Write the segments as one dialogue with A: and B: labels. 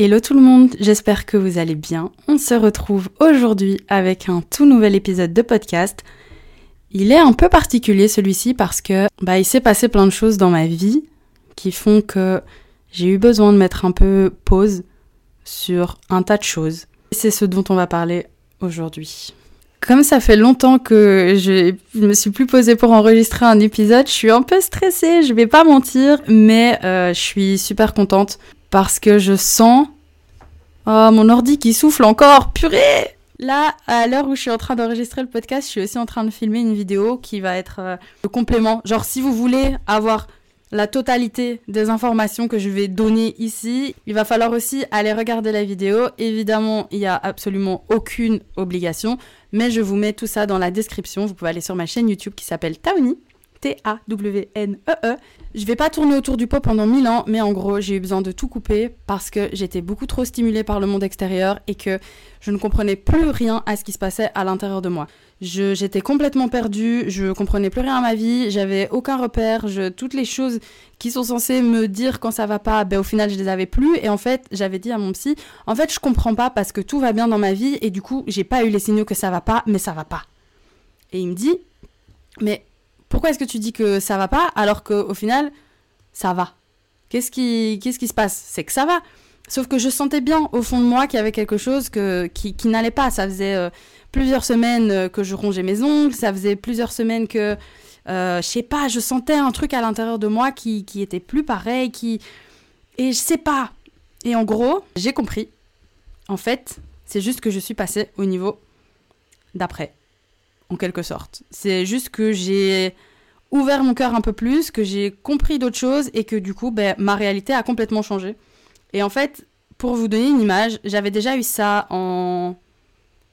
A: Hello tout le monde, j'espère que vous allez bien. On se retrouve aujourd'hui avec un tout nouvel épisode de podcast. Il est un peu particulier celui-ci parce que bah il s'est passé plein de choses dans ma vie qui font que j'ai eu besoin de mettre un peu pause sur un tas de choses. C'est ce dont on va parler aujourd'hui. Comme ça fait longtemps que je, me suis plus posée pour enregistrer un épisode, je suis un peu stressée, je vais pas mentir, mais euh, je suis super contente parce que je sens... Oh, mon ordi qui souffle encore, purée Là, à l'heure où je suis en train d'enregistrer le podcast, je suis aussi en train de filmer une vidéo qui va être euh, le complément. Genre, si vous voulez avoir la totalité des informations que je vais donner ici, il va falloir aussi aller regarder la vidéo. Évidemment, il n'y a absolument aucune obligation, mais je vous mets tout ça dans la description. Vous pouvez aller sur ma chaîne YouTube qui s'appelle Taoni. T-A-W-N-E-E. Je vais pas tourner autour du pot pendant mille ans, mais en gros, j'ai eu besoin de tout couper parce que j'étais beaucoup trop stimulée par le monde extérieur et que je ne comprenais plus rien à ce qui se passait à l'intérieur de moi. J'étais complètement perdue, je comprenais plus rien à ma vie, j'avais aucun repère, je, toutes les choses qui sont censées me dire quand ça va pas, ben au final je les avais plus et en fait j'avais dit à mon psy, en fait je comprends pas parce que tout va bien dans ma vie et du coup j'ai pas eu les signaux que ça va pas, mais ça va pas. Et il me dit, mais pourquoi est-ce que tu dis que ça va pas alors qu'au final, ça va? Qu'est-ce qui, qu'est-ce qui se passe? C'est que ça va. Sauf que je sentais bien au fond de moi qu'il y avait quelque chose que, qui, qui n'allait pas. Ça faisait euh, plusieurs semaines euh, que je rongeais mes ongles, ça faisait plusieurs semaines que, euh, je sais pas, je sentais un truc à l'intérieur de moi qui, qui était plus pareil, qui... Et je sais pas. Et en gros, j'ai compris. En fait, c'est juste que je suis passée au niveau d'après en quelque sorte. C'est juste que j'ai ouvert mon cœur un peu plus, que j'ai compris d'autres choses et que du coup, ben, ma réalité a complètement changé. Et en fait, pour vous donner une image, j'avais déjà eu ça en,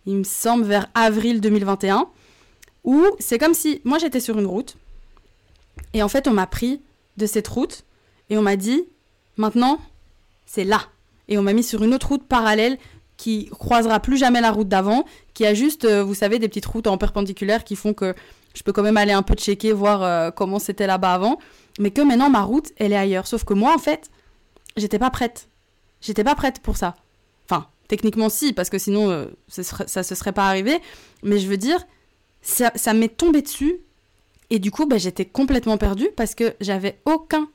A: il me semble, vers avril 2021, où c'est comme si moi j'étais sur une route et en fait on m'a pris de cette route et on m'a dit, maintenant, c'est là. Et on m'a mis sur une autre route parallèle qui croisera plus jamais la route d'avant, qui a juste, euh, vous savez, des petites routes en perpendiculaire qui font que je peux quand même aller un peu checker, voir euh, comment c'était là-bas avant, mais que maintenant ma route, elle est ailleurs. Sauf que moi, en fait, j'étais pas prête. J'étais pas prête pour ça. Enfin, techniquement si, parce que sinon euh, ça se serait pas arrivé, mais je veux dire, ça, ça m'est tombé dessus, et du coup, bah, j'étais complètement perdue parce que j'avais aucun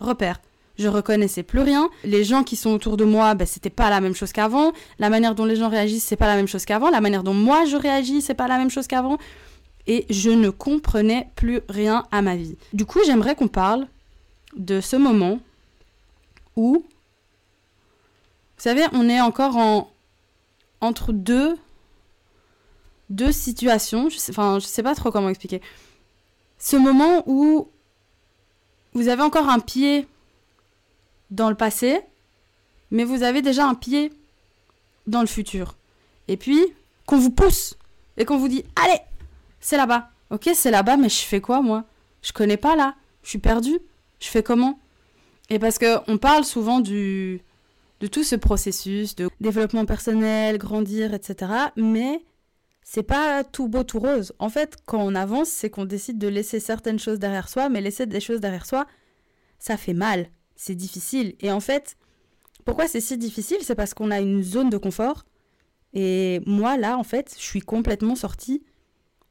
A: repère je reconnaissais plus rien. Les gens qui sont autour de moi, ben, c'était pas la même chose qu'avant. La manière dont les gens réagissent, c'est pas la même chose qu'avant. La manière dont moi je réagis, c'est pas la même chose qu'avant. Et je ne comprenais plus rien à ma vie. Du coup, j'aimerais qu'on parle de ce moment où, vous savez, on est encore en entre deux deux situations. Je enfin, je sais pas trop comment expliquer. Ce moment où vous avez encore un pied dans le passé, mais vous avez déjà un pied dans le futur. Et puis, qu'on vous pousse et qu'on vous dit Allez, c'est là-bas. Ok, c'est là-bas, mais je fais quoi moi? Je connais pas là. Je suis perdu. Je fais comment? Et parce qu'on parle souvent du, de tout ce processus de développement personnel, grandir, etc. Mais c'est pas tout beau, tout rose. En fait, quand on avance, c'est qu'on décide de laisser certaines choses derrière soi, mais laisser des choses derrière soi, ça fait mal c'est difficile. Et en fait, pourquoi c'est si difficile? C'est parce qu'on a une zone de confort. Et moi, là, en fait, je suis complètement sortie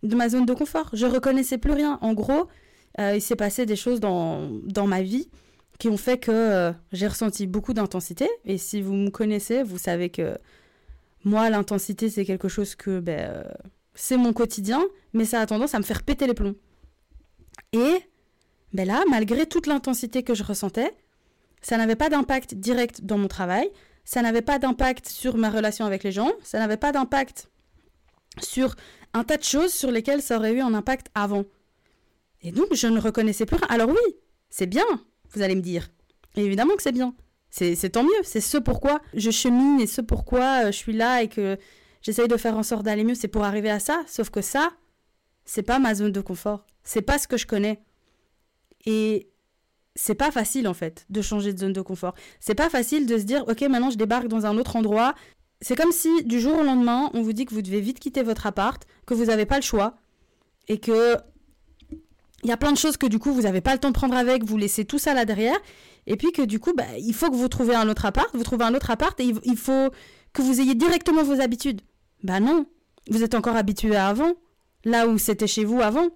A: de ma zone de confort. Je reconnaissais plus rien. En gros, euh, il s'est passé des choses dans, dans ma vie qui ont fait que euh, j'ai ressenti beaucoup d'intensité. Et si vous me connaissez, vous savez que moi, l'intensité, c'est quelque chose que ben, euh, c'est mon quotidien, mais ça a tendance à me faire péter les plombs. Et ben là, malgré toute l'intensité que je ressentais, ça n'avait pas d'impact direct dans mon travail, ça n'avait pas d'impact sur ma relation avec les gens, ça n'avait pas d'impact sur un tas de choses sur lesquelles ça aurait eu un impact avant. Et donc, je ne reconnaissais plus rien. Alors oui, c'est bien, vous allez me dire. évidemment que c'est bien. C'est tant mieux. C'est ce pourquoi je chemine et ce pourquoi euh, je suis là et que j'essaye de faire en sorte d'aller mieux. C'est pour arriver à ça. Sauf que ça, c'est pas ma zone de confort. C'est pas ce que je connais. Et c'est pas facile en fait de changer de zone de confort. C'est pas facile de se dire ok maintenant je débarque dans un autre endroit. C'est comme si du jour au lendemain on vous dit que vous devez vite quitter votre appart, que vous n'avez pas le choix et que il y a plein de choses que du coup vous n'avez pas le temps de prendre avec, vous laissez tout ça là derrière Et puis que du coup, bah, il faut que vous trouviez un autre appart, vous trouvez un autre appart et il faut que vous ayez directement vos habitudes. Bah non, vous êtes encore habitué à avant, là où c'était chez vous avant.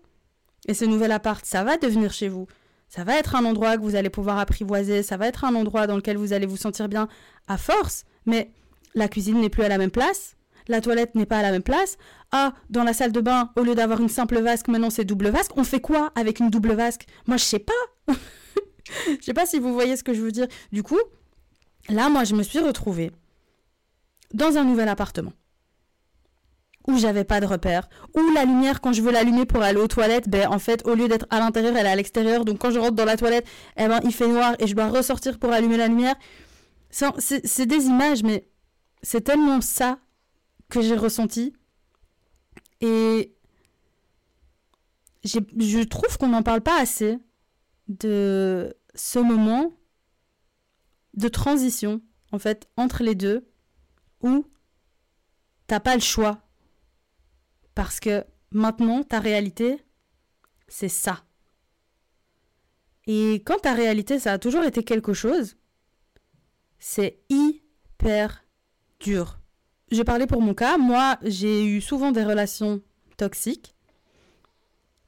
A: Et ce nouvel appart, ça va devenir chez vous. Ça va être un endroit que vous allez pouvoir apprivoiser, ça va être un endroit dans lequel vous allez vous sentir bien à force, mais la cuisine n'est plus à la même place, la toilette n'est pas à la même place. Ah, dans la salle de bain, au lieu d'avoir une simple vasque, maintenant c'est double vasque. On fait quoi avec une double vasque? Moi, je sais pas. Je sais pas si vous voyez ce que je veux dire. Du coup, là, moi, je me suis retrouvée dans un nouvel appartement où j'avais pas de repère, où la lumière, quand je veux l'allumer pour aller aux toilettes, ben, en fait, au lieu d'être à l'intérieur, elle est à l'extérieur. Donc, quand je rentre dans la toilette, eh ben, il fait noir et je dois ressortir pour allumer la lumière. C'est des images, mais c'est tellement ça que j'ai ressenti. Et je trouve qu'on n'en parle pas assez de ce moment de transition, en fait, entre les deux, où t'as pas le choix. Parce que maintenant, ta réalité, c'est ça. Et quand ta réalité, ça a toujours été quelque chose, c'est hyper dur. Je parlais pour mon cas. Moi, j'ai eu souvent des relations toxiques.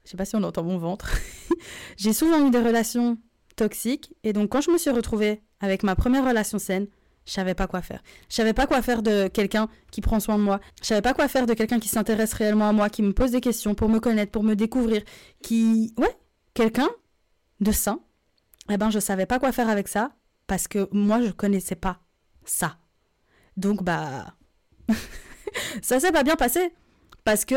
A: Je sais pas si on entend mon ventre. j'ai souvent eu des relations toxique. Et donc, quand je me suis retrouvée avec ma première relation saine, je savais pas quoi faire. Je savais pas quoi faire de quelqu'un qui prend soin de moi. Je savais pas quoi faire de quelqu'un qui s'intéresse réellement à moi, qui me pose des questions pour me connaître, pour me découvrir, qui, ouais, quelqu'un de sain. Eh ben, je savais pas quoi faire avec ça parce que moi, je connaissais pas ça. Donc, bah, ça s'est pas bien passé parce que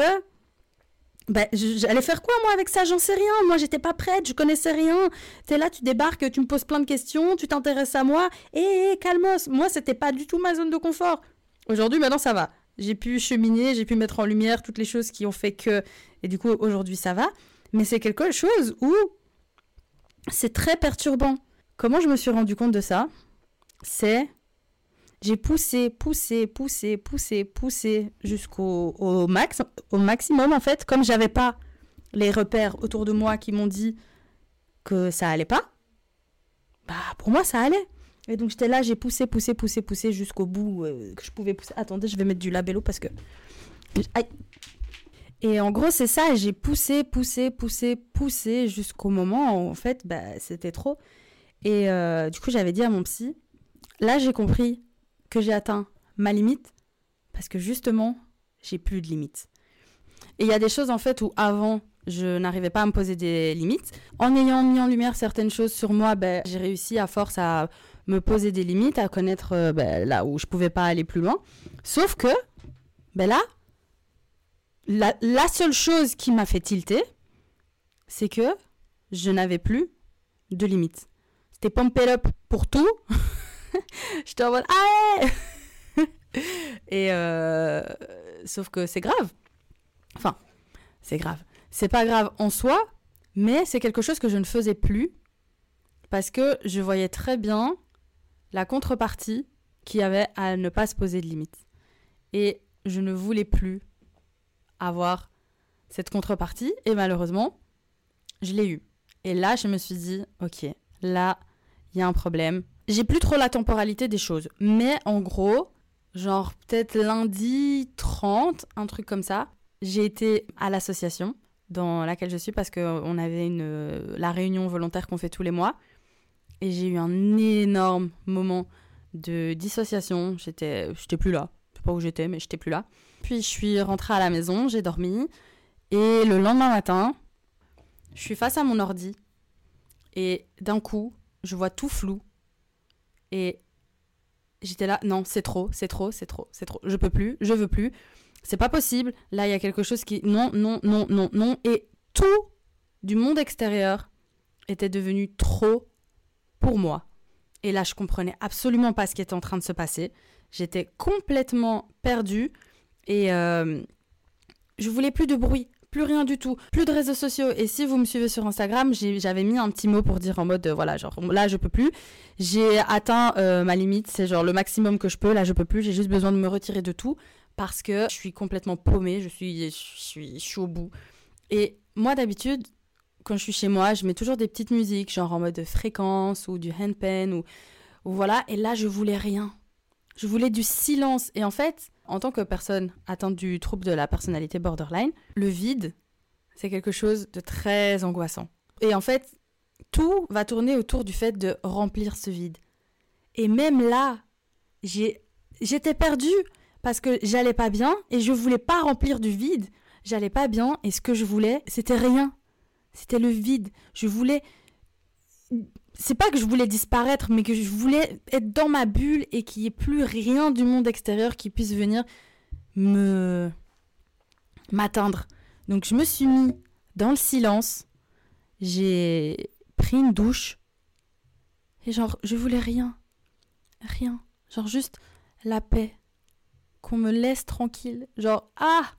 A: ben, j'allais faire quoi moi avec ça? J'en sais rien. Moi, j'étais pas prête, je connaissais rien. T'es là, tu débarques, tu me poses plein de questions, tu t'intéresses à moi. Et eh, eh, calmos, moi, c'était pas du tout ma zone de confort. Aujourd'hui, maintenant, ça va. J'ai pu cheminer, j'ai pu mettre en lumière toutes les choses qui ont fait que. Et du coup, aujourd'hui, ça va. Mais c'est quelque chose où c'est très perturbant. Comment je me suis rendu compte de ça? C'est j'ai poussé, poussé, poussé, poussé, poussé jusqu'au au max, au maximum en fait. Comme j'avais pas les repères autour de moi qui m'ont dit que ça allait pas, bah pour moi ça allait. Et donc j'étais là, j'ai poussé, poussé, poussé, poussé jusqu'au bout euh, que je pouvais pousser. Attendez, je vais mettre du labello parce que. Aïe. Et en gros, c'est ça, j'ai poussé, poussé, poussé, poussé jusqu'au moment où en fait, bah, c'était trop. Et euh, du coup, j'avais dit à mon psy, là j'ai compris que j'ai atteint ma limite parce que justement, j'ai plus de limites. Et il y a des choses en fait où avant, je n'arrivais pas à me poser des limites. En ayant mis en lumière certaines choses sur moi, ben, j'ai réussi à force à me poser des limites, à connaître euh, ben, là où je pouvais pas aller plus loin. Sauf que, ben là, la, seule chose qui m'a fait tilter, c'est que je n'avais plus de limites. C'était pump it up pour tout. J'étais en mode ah Et euh, sauf que c'est grave. Enfin, c'est grave. C'est pas grave en soi, mais c'est quelque chose que je ne faisais plus parce que je voyais très bien la contrepartie qui avait à ne pas se poser de limites. Et je ne voulais plus avoir cette contrepartie et malheureusement, je l'ai eu. Et là, je me suis dit, ok, là, il y a un problème, j'ai plus trop la temporalité des choses. Mais en gros, genre peut-être lundi 30, un truc comme ça, j'ai été à l'association dans laquelle je suis parce qu'on avait une, la réunion volontaire qu'on fait tous les mois. Et j'ai eu un énorme moment de dissociation. J'étais, j'étais plus là. Je sais pas où j'étais, mais j'étais plus là. Puis je suis rentrée à la maison, j'ai dormi. Et le lendemain matin, je suis face à mon ordi. Et d'un coup, je vois tout flou. Et j'étais là, non, c'est trop, c'est trop, c'est trop, c'est trop. Je peux plus, je veux plus. C'est pas possible. Là, il y a quelque chose qui. Non, non, non, non, non. Et tout du monde extérieur était devenu trop pour moi. Et là, je comprenais absolument pas ce qui était en train de se passer. J'étais complètement perdue et euh, je voulais plus de bruit plus rien du tout, plus de réseaux sociaux. Et si vous me suivez sur Instagram, j'avais mis un petit mot pour dire en mode, euh, voilà, genre là je peux plus. J'ai atteint euh, ma limite, c'est genre le maximum que je peux. Là je peux plus, j'ai juste besoin de me retirer de tout parce que je suis complètement paumée, je suis, je suis, au bout. Et moi d'habitude, quand je suis chez moi, je mets toujours des petites musiques, genre en mode fréquence ou du handpan ou, ou voilà. Et là, je voulais rien. Je voulais du silence. Et en fait, en tant que personne atteinte du trouble de la personnalité borderline, le vide, c'est quelque chose de très angoissant. Et en fait, tout va tourner autour du fait de remplir ce vide. Et même là, j'étais perdue parce que j'allais pas bien et je voulais pas remplir du vide. J'allais pas bien et ce que je voulais, c'était rien. C'était le vide. Je voulais c'est pas que je voulais disparaître, mais que je voulais être dans ma bulle et qu'il n'y ait plus rien du monde extérieur qui puisse venir me m'atteindre. Donc je me suis mis dans le silence. J'ai pris une douche. Et genre, je voulais rien. Rien. Genre juste la paix. Qu'on me laisse tranquille. Genre, ah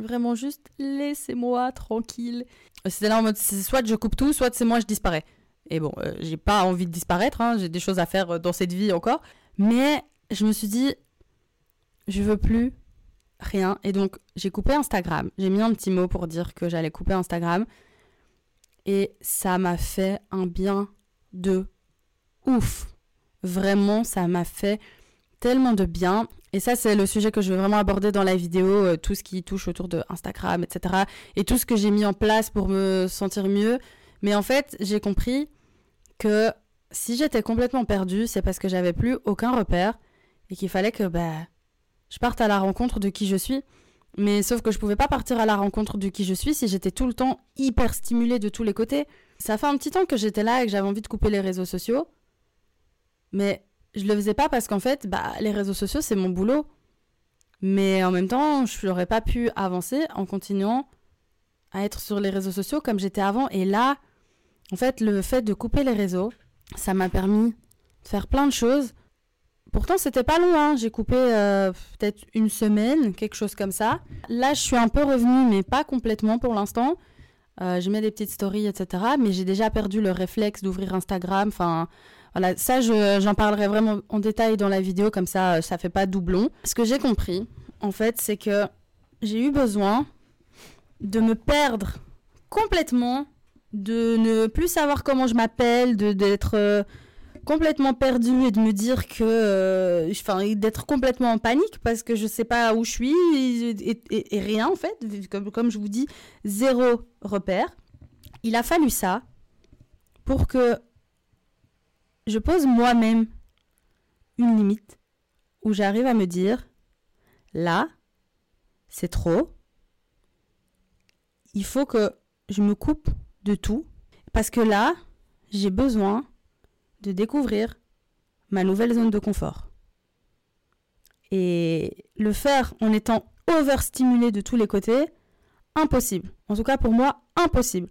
A: Vraiment juste, laissez-moi tranquille. C'était là en mode, soit je coupe tout, soit c'est moi, je disparais. Et bon, euh, j'ai pas envie de disparaître, hein, j'ai des choses à faire euh, dans cette vie encore. Mais je me suis dit, je veux plus rien. Et donc, j'ai coupé Instagram. J'ai mis un petit mot pour dire que j'allais couper Instagram. Et ça m'a fait un bien de ouf. Vraiment, ça m'a fait tellement de bien. Et ça, c'est le sujet que je vais vraiment aborder dans la vidéo, euh, tout ce qui touche autour de Instagram, etc. Et tout ce que j'ai mis en place pour me sentir mieux. Mais en fait, j'ai compris que si j'étais complètement perdue, c'est parce que j'avais plus aucun repère et qu'il fallait que bah, je parte à la rencontre de qui je suis. Mais sauf que je pouvais pas partir à la rencontre de qui je suis si j'étais tout le temps hyper stimulée de tous les côtés. Ça fait un petit temps que j'étais là et que j'avais envie de couper les réseaux sociaux. Mais je le faisais pas parce qu'en fait, bah, les réseaux sociaux, c'est mon boulot. Mais en même temps, je n'aurais pas pu avancer en continuant à être sur les réseaux sociaux comme j'étais avant. Et là, en fait, le fait de couper les réseaux, ça m'a permis de faire plein de choses. Pourtant, c'était pas long, hein. j'ai coupé euh, peut-être une semaine, quelque chose comme ça. Là, je suis un peu revenue, mais pas complètement pour l'instant. Euh, je mets des petites stories, etc. Mais j'ai déjà perdu le réflexe d'ouvrir Instagram. Enfin, voilà, ça, j'en parlerai vraiment en détail dans la vidéo, comme ça, ça fait pas doublon. Ce que j'ai compris, en fait, c'est que j'ai eu besoin de me perdre complètement de ne plus savoir comment je m'appelle, de d'être euh, complètement perdu et de me dire que, euh, enfin, d'être complètement en panique parce que je sais pas où je suis et, rien en fait, comme, comme je vous dis, zéro repère. Il a fallu ça pour que je pose moi-même une limite où j'arrive à me dire, là, c'est trop. Il faut que je me coupe de tout. Parce que là, j'ai besoin de découvrir ma nouvelle zone de confort. Et le faire en étant overstimulé de tous les côtés, impossible. En tout cas pour moi, impossible.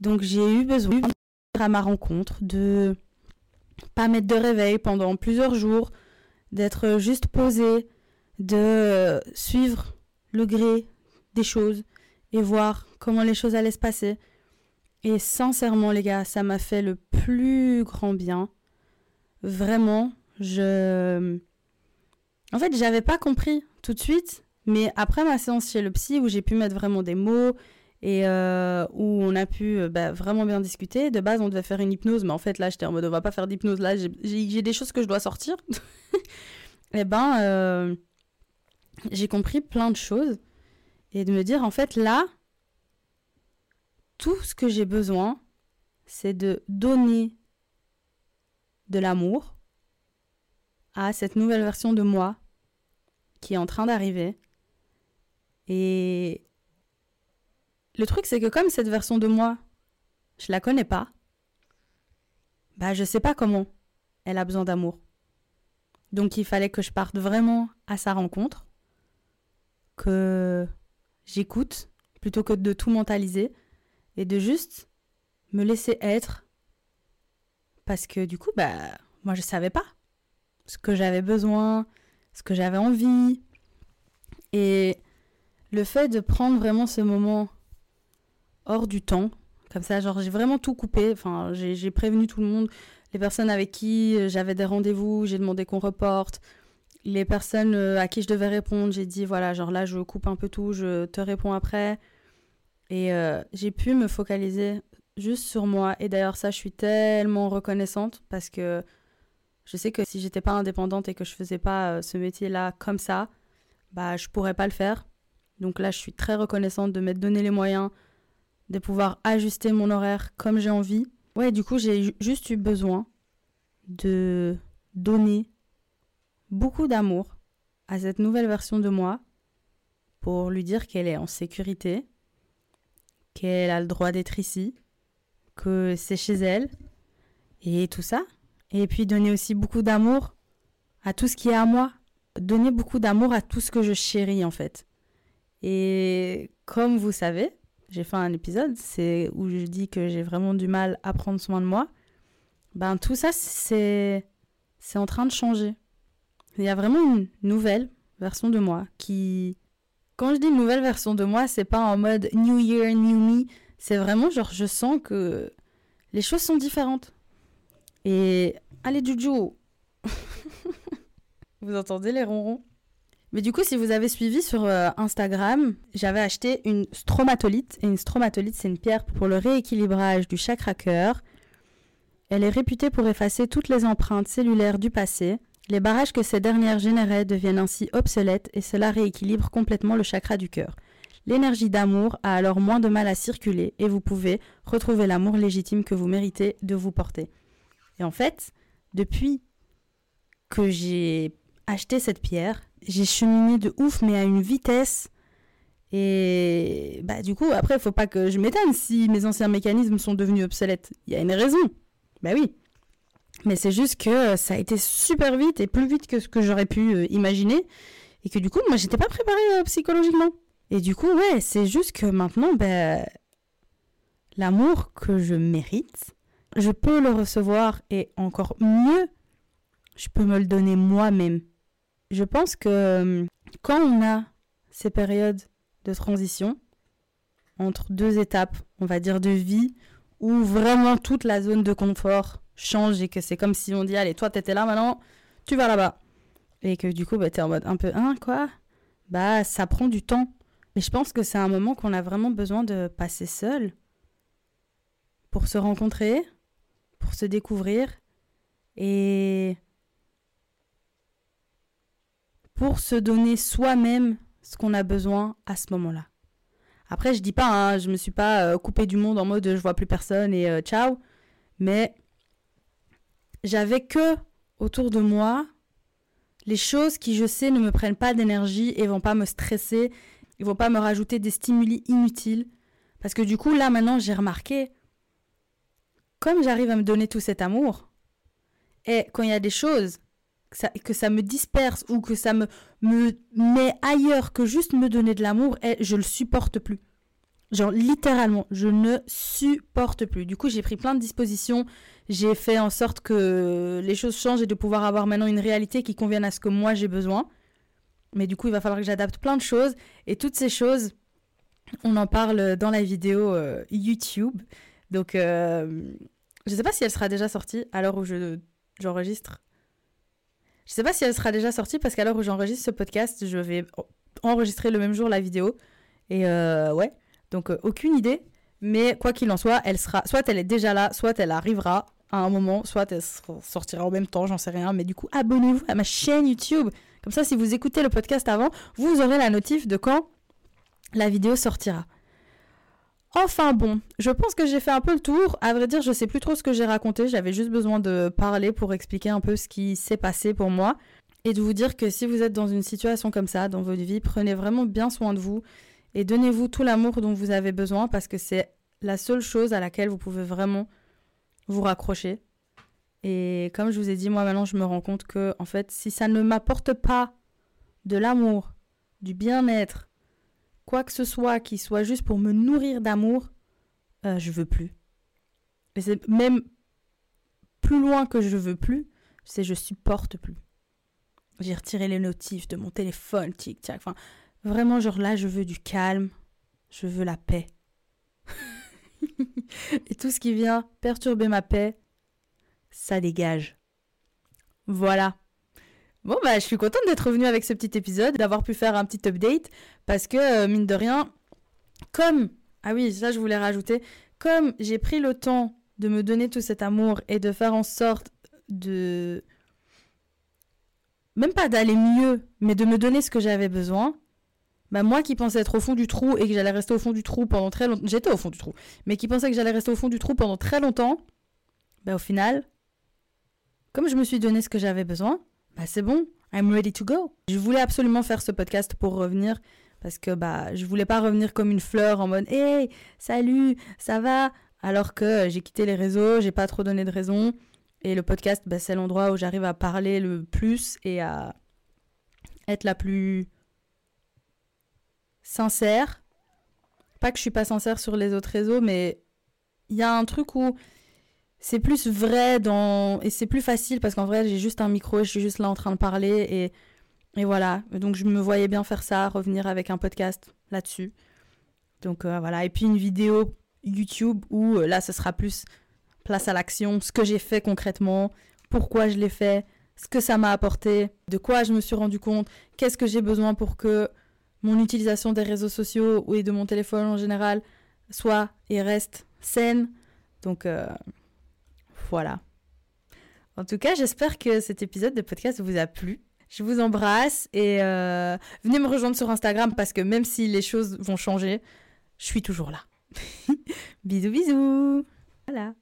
A: Donc j'ai eu besoin à ma rencontre de pas mettre de réveil pendant plusieurs jours, d'être juste posé, de suivre le gré des choses et voir comment les choses allaient se passer. Et sincèrement, les gars, ça m'a fait le plus grand bien. Vraiment, je. En fait, j'avais pas compris tout de suite, mais après ma séance chez le psy, où j'ai pu mettre vraiment des mots et euh, où on a pu euh, bah, vraiment bien discuter. De base, on devait faire une hypnose, mais en fait, là, j'étais en mode, on va pas faire d'hypnose. Là, j'ai des choses que je dois sortir. eh ben, euh, j'ai compris plein de choses. Et de me dire, en fait, là, tout ce que j'ai besoin, c'est de donner de l'amour à cette nouvelle version de moi qui est en train d'arriver. Et le truc, c'est que comme cette version de moi, je la connais pas, bah je sais pas comment elle a besoin d'amour. Donc il fallait que je parte vraiment à sa rencontre, que j'écoute plutôt que de tout mentaliser et de juste me laisser être. Parce que du coup bah moi je savais pas ce que j'avais besoin, ce que j'avais envie. Et le fait de prendre vraiment ce moment hors du temps comme ça genre j'ai vraiment tout coupé. Enfin j'ai prévenu tout le monde les personnes avec qui euh, j'avais des rendez-vous j'ai demandé qu'on reporte. Les personnes euh, à qui je devais répondre j'ai dit voilà genre là je coupe un peu tout je te réponds après Et euh, j'ai pu me focaliser juste sur moi. Et d'ailleurs, ça, je suis tellement reconnaissante parce que je sais que si j'étais pas indépendante et que je faisais pas euh, ce métier-là comme ça, bah, je pourrais pas le faire. Donc là, je suis très reconnaissante de m'être donné les moyens de pouvoir ajuster mon horaire comme j'ai envie. Ouais, du coup, j'ai juste eu besoin de donner beaucoup d'amour à cette nouvelle version de moi pour lui dire qu'elle est en sécurité, qu'elle a le droit d'être ici, que c'est chez elle et tout ça. Et puis donner aussi beaucoup d'amour à tout ce qui est à moi. Donner beaucoup d'amour à tout ce que je chéris en fait. Et comme vous savez, j'ai fait un épisode c'est où je dis que j'ai vraiment du mal à prendre soin de moi. Ben tout ça c'est c'est en train de changer. Il y a vraiment une nouvelle version de moi qui quand je dis nouvelle version de moi, c'est pas en mode new year new me, c'est vraiment genre je sens que les choses sont différentes. Et allez Juju Vous entendez les ronrons? Mais du coup, si vous avez suivi sur euh, Instagram, j'avais acheté une stromatolite. Et une stromatolite, c'est une pierre pour le rééquilibrage du chakra cœur. Elle est réputée pour effacer toutes les empreintes cellulaires du passé. Les barrages que ces dernières généraient deviennent ainsi obsolètes et cela rééquilibre complètement le chakra du cœur. L'énergie d'amour a alors moins de mal à circuler et vous pouvez retrouver l'amour légitime que vous méritez de vous porter. Et en fait, depuis que j'ai acheté cette pierre, j'ai cheminé de ouf, mais à une vitesse. Et bah du coup, après, il faut pas que je m'étonne si mes anciens mécanismes sont devenus obsolètes. Il y a une raison. Bah oui. Mais c'est juste que ça a été super vite et plus vite que ce que j'aurais pu euh, imaginer. Et que du coup, moi, j'étais pas préparée euh, psychologiquement. Et du coup, ouais, c'est juste que maintenant, ben, l'amour que je mérite, je peux le recevoir et encore mieux, je peux me le donner moi-même je pense que euh, quand on a ces périodes de transition entre deux étapes, on va dire de vie, où vraiment toute la zone de confort change et que c'est comme si on dit allez toi t'étais là maintenant tu vas là-bas. Et que du coup bah, t'es en mode un peu hein quoi? Bah ça prend du temps. Mais je pense que c'est un moment qu'on a vraiment besoin de passer seul pour se rencontrer pour se découvrir et pour se donner soi-même ce qu'on a besoin à ce moment-là. Après, je dis pas, hein, je me suis pas euh, coupé du monde en mode je vois plus personne et euh, ciao, mais j'avais que autour de moi les choses qui je sais ne me prennent pas d'énergie et vont pas me stresser, ils vont pas me rajouter des stimuli inutiles. Parce que du coup, là maintenant, j'ai remarqué, comme j'arrive à me donner tout cet amour, et quand il y a des choses que ça, me disperse ou que ça me, me met ailleurs que juste me donner de l'amour, et je le supporte plus. Genre littéralement, je ne supporte plus. Du coup, j'ai pris plein de dispositions. J'ai fait en sorte que les choses changent et de pouvoir avoir maintenant une réalité qui convienne à ce que moi j'ai besoin. Mais du coup, il va falloir que j'adapte plein de choses. Et toutes ces choses, on en parle dans la vidéo euh, YouTube. Donc, euh, je ne sais pas si elle sera déjà sortie à l'heure où je, j'enregistre je sais pas si elle sera déjà sortie parce qu'à l'heure où j'enregistre ce podcast, je vais enregistrer le même jour la vidéo. Et euh, ouais, donc euh, aucune idée. Mais quoi qu'il en soit, elle sera, soit elle est déjà là, soit elle arrivera à un moment, soit elle sortira en même temps, j'en sais rien. Mais du coup, abonnez-vous à ma chaîne YouTube. Comme ça, si vous écoutez le podcast avant, vous aurez la notif de quand la vidéo sortira. Enfin bon, je pense que j'ai fait un peu le tour. À vrai dire, je sais plus trop ce que j'ai raconté. J'avais juste besoin de parler pour expliquer un peu ce qui s'est passé pour moi. Et de vous dire que si vous êtes dans une situation comme ça dans votre vie, prenez vraiment bien soin de vous et donnez-vous tout l'amour dont vous avez besoin parce que c'est la seule chose à laquelle vous pouvez vraiment vous raccrocher. Et comme je vous ai dit, moi maintenant je me rends compte que en fait, si ça ne m'apporte pas de l'amour, du bien-être, quoi que ce soit qui soit juste pour me nourrir d'amour, euh, je veux plus. Et c'est même plus loin que je veux plus, c'est je supporte plus. J'ai retiré les notifs de mon téléphone, tic tac. Enfin, vraiment, genre là, je veux du calme, je veux la paix. Et tout ce qui vient perturber ma paix, ça dégage. Voilà. Bon, bah, je suis contente d'être revenue avec ce petit épisode, d'avoir pu faire un petit update, parce que, euh, mine de rien, comme Ah oui, ça je voulais rajouter. Comme j'ai pris le temps de me donner tout cet amour et de faire en sorte de... Même pas d'aller mieux, mais de me donner ce que j'avais besoin. Bah moi qui pensais être au fond du trou et que j'allais rester au fond du trou pendant très longtemps... J'étais au fond du trou. Mais qui pensait que j'allais rester au fond du trou pendant très longtemps. Bah au final, comme je me suis donné ce que j'avais besoin, bah c'est bon, I'm ready to go. Je voulais absolument faire ce podcast pour revenir parce que bah je voulais pas revenir comme une fleur en mode hey salut ça va? Alors que j'ai quitté les réseaux j'ai pas trop donné de raison et le podcast bah, c'est l'endroit où j'arrive à parler le plus et à être la plus sincère. Pas que je suis pas sincère sur les autres réseaux mais il y a un truc où c'est plus vrai dans et c'est plus facile parce qu'en vrai j'ai juste un micro et je suis juste là en train de parler et et voilà, donc je me voyais bien faire ça, revenir avec un podcast là-dessus. Donc euh, voilà, et puis une vidéo YouTube où euh, là ce sera plus place à l'action, ce que j'ai fait concrètement, pourquoi je l'ai fait, ce que ça m'a apporté, de quoi je me suis rendu compte, qu'est-ce que j'ai besoin pour que mon utilisation des réseaux sociaux et de mon téléphone en général soit et reste saine. Donc euh, voilà. En tout cas, j'espère que cet épisode de podcast vous a plu. Je vous embrasse et euh, venez me rejoindre sur Instagram parce que même si les choses vont changer, je suis toujours là. bisous bisous. Voilà.